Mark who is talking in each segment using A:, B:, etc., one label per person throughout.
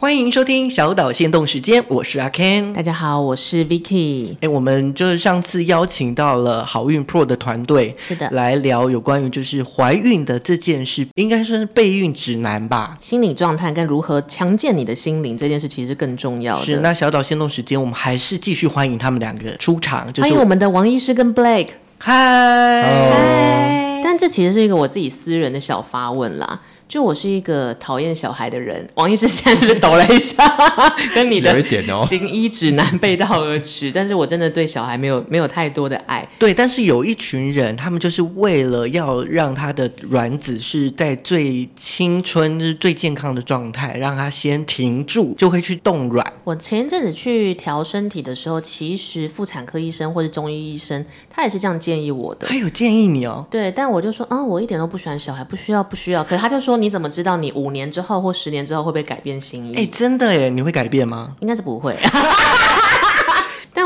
A: 欢迎收听小岛限动时间，我是阿 Ken。
B: 大家好，我是 Vicky。
A: 哎，我们就是上次邀请到了好运 Pro 的团队，
B: 是的，
A: 来聊有关于就是怀孕的这件事，应该算是备孕指南吧。
B: 心理状态跟如何强健你的心灵这件事，其实更重要的。
A: 是，那小岛限动时间，我们还是继续欢迎他们两个出场。就是、
B: 欢迎我们的王医师跟 Blake。
A: 嗨，
B: 嗨。但这其实是一个我自己私人的小发问啦。就我是一个讨厌小孩的人，王医师现在是不是抖了一下，跟你的行医指南背道而驰？但是我真的对小孩没有没有太多的爱。
A: 对，但是有一群人，他们就是为了要让他的卵子是在最青春、就是最健康的状态，让他先停住，就会去冻卵。
B: 我前一阵子去调身体的时候，其实妇产科医生或者中医医生，他也是这样建议我的。
A: 他有建议你哦？
B: 对，但我就说，嗯，我一点都不喜欢小孩，不需要，不需要。可是他就说。你怎么知道你五年之后或十年之后会不会改变心意？
A: 哎，真的耶，你会改变吗？
B: 应该是不会。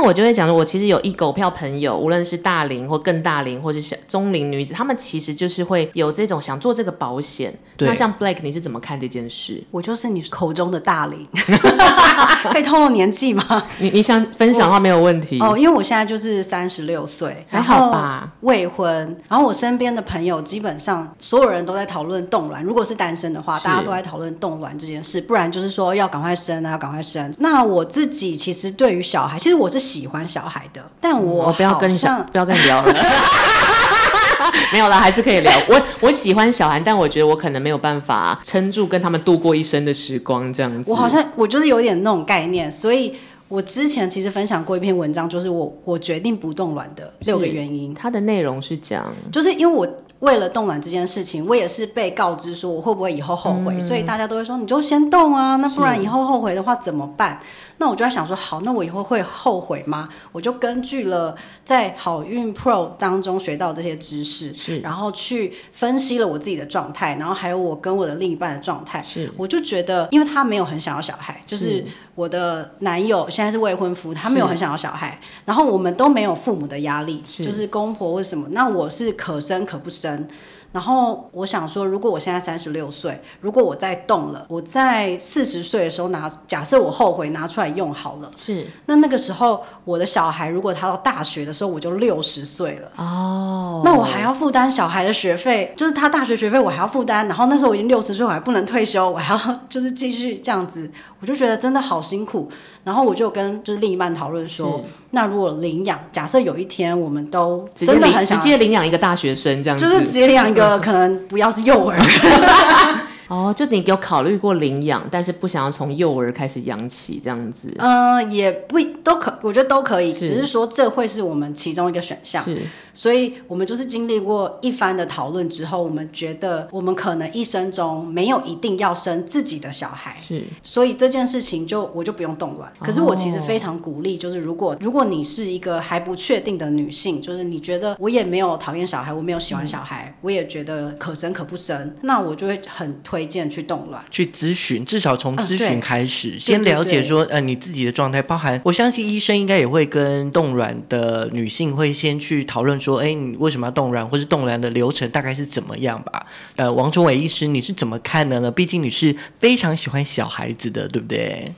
B: 但我就会讲说，我其实有一狗票朋友，无论是大龄或更大龄，或者是中龄女子，她们其实就是会有这种想做这个保险。对。那像 Blake，你是怎么看这件事？
C: 我就是你口中的大龄，可以透露年纪吗？
B: 你你想分享的话没有问题
C: 哦，因为我现在就是三十六岁，
B: 还好吧？
C: 未婚。然后我身边的朋友基本上所有人都在讨论冻卵，如果是单身的话，大家都在讨论冻卵这件事，不然就是说要赶快生啊，要赶快生。那我自己其实对于小孩，其实我是。喜欢小孩的，但我、嗯、我
B: 不要跟你不要跟你聊了，没有啦，还是可以聊。我我喜欢小孩，但我觉得我可能没有办法撑住跟他们度过一生的时光，这样子。
C: 我好像我就是有点那种概念，所以我之前其实分享过一篇文章，就是我我决定不冻卵的六个原因。
B: 它的内容是讲，
C: 就是因为我为了冻卵这件事情，我也是被告知说我会不会以后后悔，嗯、所以大家都会说你就先冻啊，那不然以后后悔的话怎么办？那我就在想说，好，那我以后会后悔吗？我就根据了在好运 Pro 当中学到这些知识，然后去分析了我自己的状态，然后还有我跟我的另一半的状态，是，我就觉得，因为他没有很想要小孩，就是我的男友现在是未婚夫，他没有很想要小孩，然后我们都没有父母的压力，就是公婆或什么，那我是可生可不生。然后我想说，如果我现在三十六岁，如果我再动了，我在四十岁的时候拿，假设我后悔拿出来用好了，是，那那个时候我的小孩如果他到大学的时候，我就六十岁了，哦，那我还要负担小孩的学费，就是他大学学费我还要负担，然后那时候我已经六十岁，我还不能退休，我还要就是继续这样子，我就觉得真的好辛苦。然后我就跟就是另一半讨论说，那如果领养，假设有一天我们都真的很想
B: 直接领养一个大学生这样子，
C: 就是直接领养一个可能不要是幼儿。
B: 哦，就你有考虑过领养，但是不想要从幼儿开始养起这样子？
C: 嗯、呃，也不都可，我觉得都可以，只是说这会是我们其中一个选项。是，所以我们就是经历过一番的讨论之后，我们觉得我们可能一生中没有一定要生自己的小孩。是，所以这件事情就我就不用动卵。可是我其实非常鼓励，就是如果如果你是一个还不确定的女性，就是你觉得我也没有讨厌小孩，我没有喜欢小孩，嗯、我也觉得可生可不生，那我就会很推。推荐去冻卵，
A: 去咨询，至少从咨询开始，嗯、先了解说，呃，你自己的状态，包含我相信医生应该也会跟冻卵的女性会先去讨论说，哎，你为什么要冻卵，或是冻卵的流程大概是怎么样吧？呃，王崇伟医师，你是怎么看的呢？毕竟你是非常喜欢小孩子的，对不对？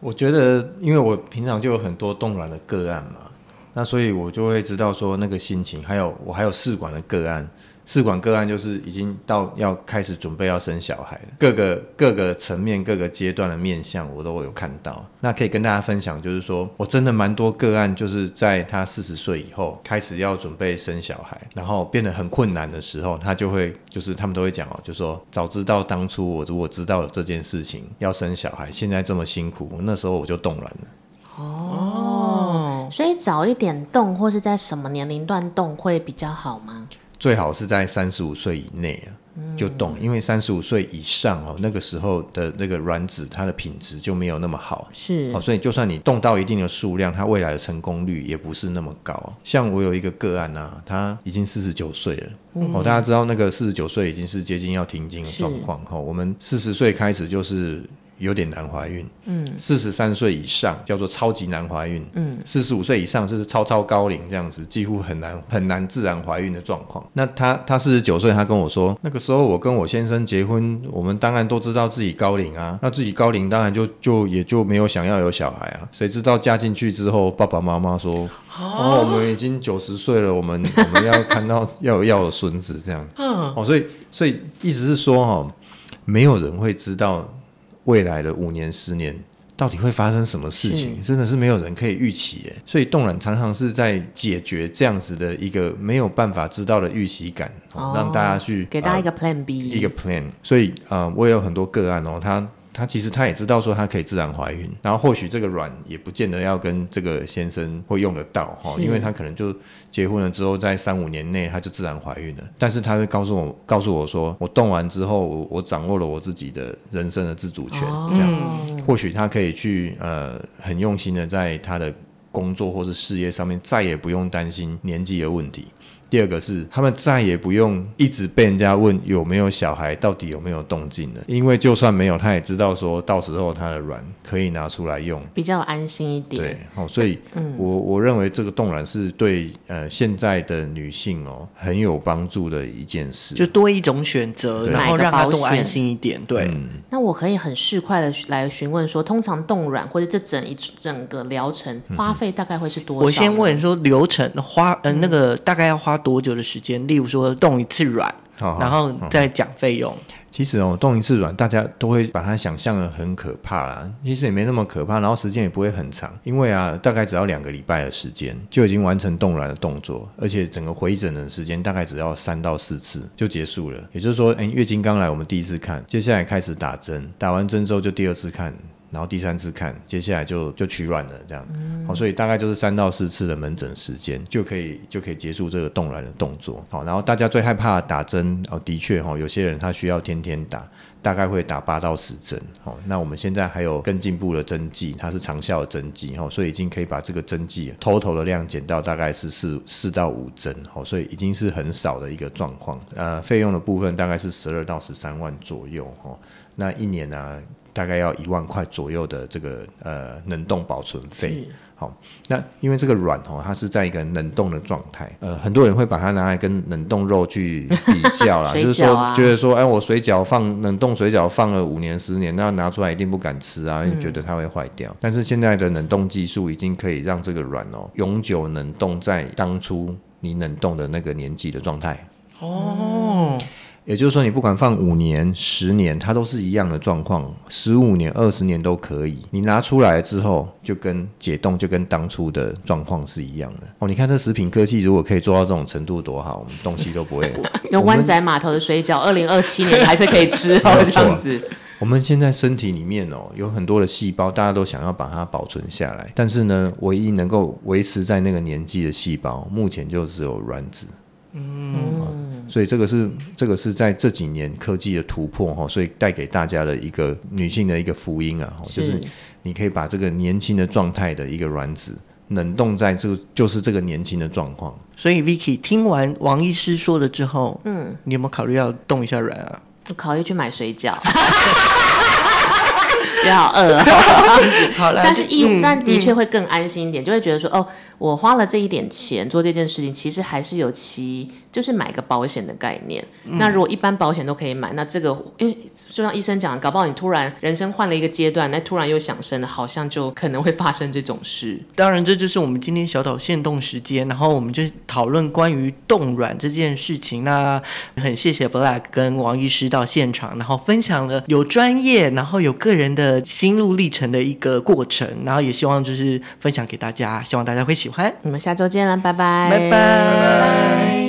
D: 我觉得，因为我平常就有很多冻卵的个案嘛，那所以我就会知道说那个心情，还有我还有试管的个案。试管个案就是已经到要开始准备要生小孩了，各个各个层面、各个阶段的面向我都有看到。那可以跟大家分享，就是说我真的蛮多个案，就是在他四十岁以后开始要准备生小孩，然后变得很困难的时候，他就会就是他们都会讲哦，就说早知道当初我如果知道了这件事情要生小孩，现在这么辛苦，那时候我就冻卵了。
B: 哦，所以早一点动或是在什么年龄段动会比较好吗？
D: 最好是在三十五岁以内啊，就动，因为三十五岁以上哦，那个时候的那个卵子它的品质就没有那么好，是，哦，所以就算你动到一定的数量，它未来的成功率也不是那么高。像我有一个个案啊，他已经四十九岁了，哦，大家知道那个四十九岁已经是接近要停经的状况，哈，我们四十岁开始就是。有点难怀孕。嗯，四十三岁以上叫做超级难怀孕。嗯，四十五岁以上就是超超高龄这样子，几乎很难很难自然怀孕的状况。那他他四十九岁，他跟我说，那个时候我跟我先生结婚，我们当然都知道自己高龄啊，那自己高龄当然就就也就没有想要有小孩啊。谁知道嫁进去之后，爸爸妈妈说，哦，我们已经九十岁了，我们 我们要看到要有要有孙子这样。嗯，哦，所以所以意思是说哈。没有人会知道未来的五年、十年到底会发生什么事情，真的是没有人可以预期耶。所以冻卵常常是在解决这样子的一个没有办法知道的预期感，哦，让大家去
B: 给大家一个 Plan B，
D: 呃，一个 Plan。所以啊，呃，我也有很多个案哦，他。他其实他也知道说他可以自然怀孕，然后或许这个卵也不见得要跟这个先生会用得到哈，因为他可能就结婚了之后，在三五年内他就自然怀孕了。但是他会告诉我，告诉我说，我动完之后，我我掌握了我自己的人生的自主权，这样或许他可以去呃很用心的在他的工作或是事业上面，再也不用担心年纪的问题。第二个是，他们再也不用一直被人家问有没有小孩，到底有没有动静了，因为就算没有，他也知道说到时候他的卵可以拿出来用，
B: 比较安心一点。
D: 对，哦，所以我，我我认为这个冻卵是对呃现在的女性哦很有帮助的一件事，
A: 就多一种选择，然后让她多安心一点。对，
B: 嗯、那我可以很市侩的来询问说，通常冻卵或者这整一整个疗程花费大概会是多少？
A: 我先问说流程花，呃，那个大概要花。多久的时间？例如说动一次卵，好好然后再讲费用。
D: 其实哦，动一次卵，大家都会把它想象的很可怕啦。其实也没那么可怕，然后时间也不会很长，因为啊，大概只要两个礼拜的时间就已经完成冻卵的动作，而且整个回诊的时间大概只要三到四次就结束了。也就是说，哎，月经刚来，我们第一次看，接下来开始打针，打完针之后就第二次看。然后第三次看，接下来就就取卵了，这样，好、所以大概就是三到四次的门诊时间就可以就可以结束这个冻卵的动作，好、哦，然后大家最害怕打针，哦，的确哈、哦，有些人他需要天天打，大概会打八到十针，好、哦，那我们现在还有更进步的针剂，它是长效的针剂，哈、哦，所以已经可以把这个针剂 total 的量减到大概是四四到五针，好、哦，所以已经是很少的一个状况，呃，费用的部分大概是十二到十三万左右，哈、哦，那一年呢、啊？大概要一万块左右的这个呃冷冻保存费，好，那因为这个卵哦，它是在一个冷冻的状态，呃，很多人会把它拿来跟冷冻肉去比较啦，啊、就是说觉得说，哎，我水饺放冷冻水饺放了五年十年，那拿出来一定不敢吃啊，因为觉得它会坏掉。嗯、但是现在的冷冻技术已经可以让这个卵哦永久冷冻在当初你冷冻的那个年纪的状态。哦。也就是说，你不管放五年、十年，它都是一样的状况，十五年、二十年都可以。你拿出来之后，就跟解冻，就跟当初的状况是一样的。哦，你看这食品科技如果可以做到这种程度多好，我们东西都不会。
B: 有湾仔码头的水饺，二零二七年还是可以吃哦，这样子。
D: 我们现在身体里面哦，有很多的细胞，大家都想要把它保存下来，但是呢，唯一能够维持在那个年纪的细胞，目前就只有卵子。嗯。嗯所以这个是这个是在这几年科技的突破哈，所以带给大家的一个女性的一个福音啊，就是你可以把这个年轻的状态的一个卵子冷冻在这个就是这个年轻的状况。
A: 所以 Vicky 听完王医师说了之后，嗯，你有没有考虑要冻一下卵啊？
B: 我考虑去买水饺。觉得好饿哦，好了，但是义，嗯、但的确会更安心一点，嗯、就会觉得说，哦，我花了这一点钱做这件事情，其实还是有其，就是买个保险的概念。嗯、那如果一般保险都可以买，那这个，因为就像医生讲，搞不好你突然人生换了一个阶段，那突然又想生了，好像就可能会发生这种事。
A: 当然，这就是我们今天小岛限动时间，然后我们就讨论关于冻卵这件事情。那很谢谢 Black 跟王医师到现场，然后分享了有专业，然后有个人的。心路历程的一个过程，然后也希望就是分享给大家，希望大家会喜欢。
B: 我们下周见了，拜拜，
A: 拜拜。拜拜。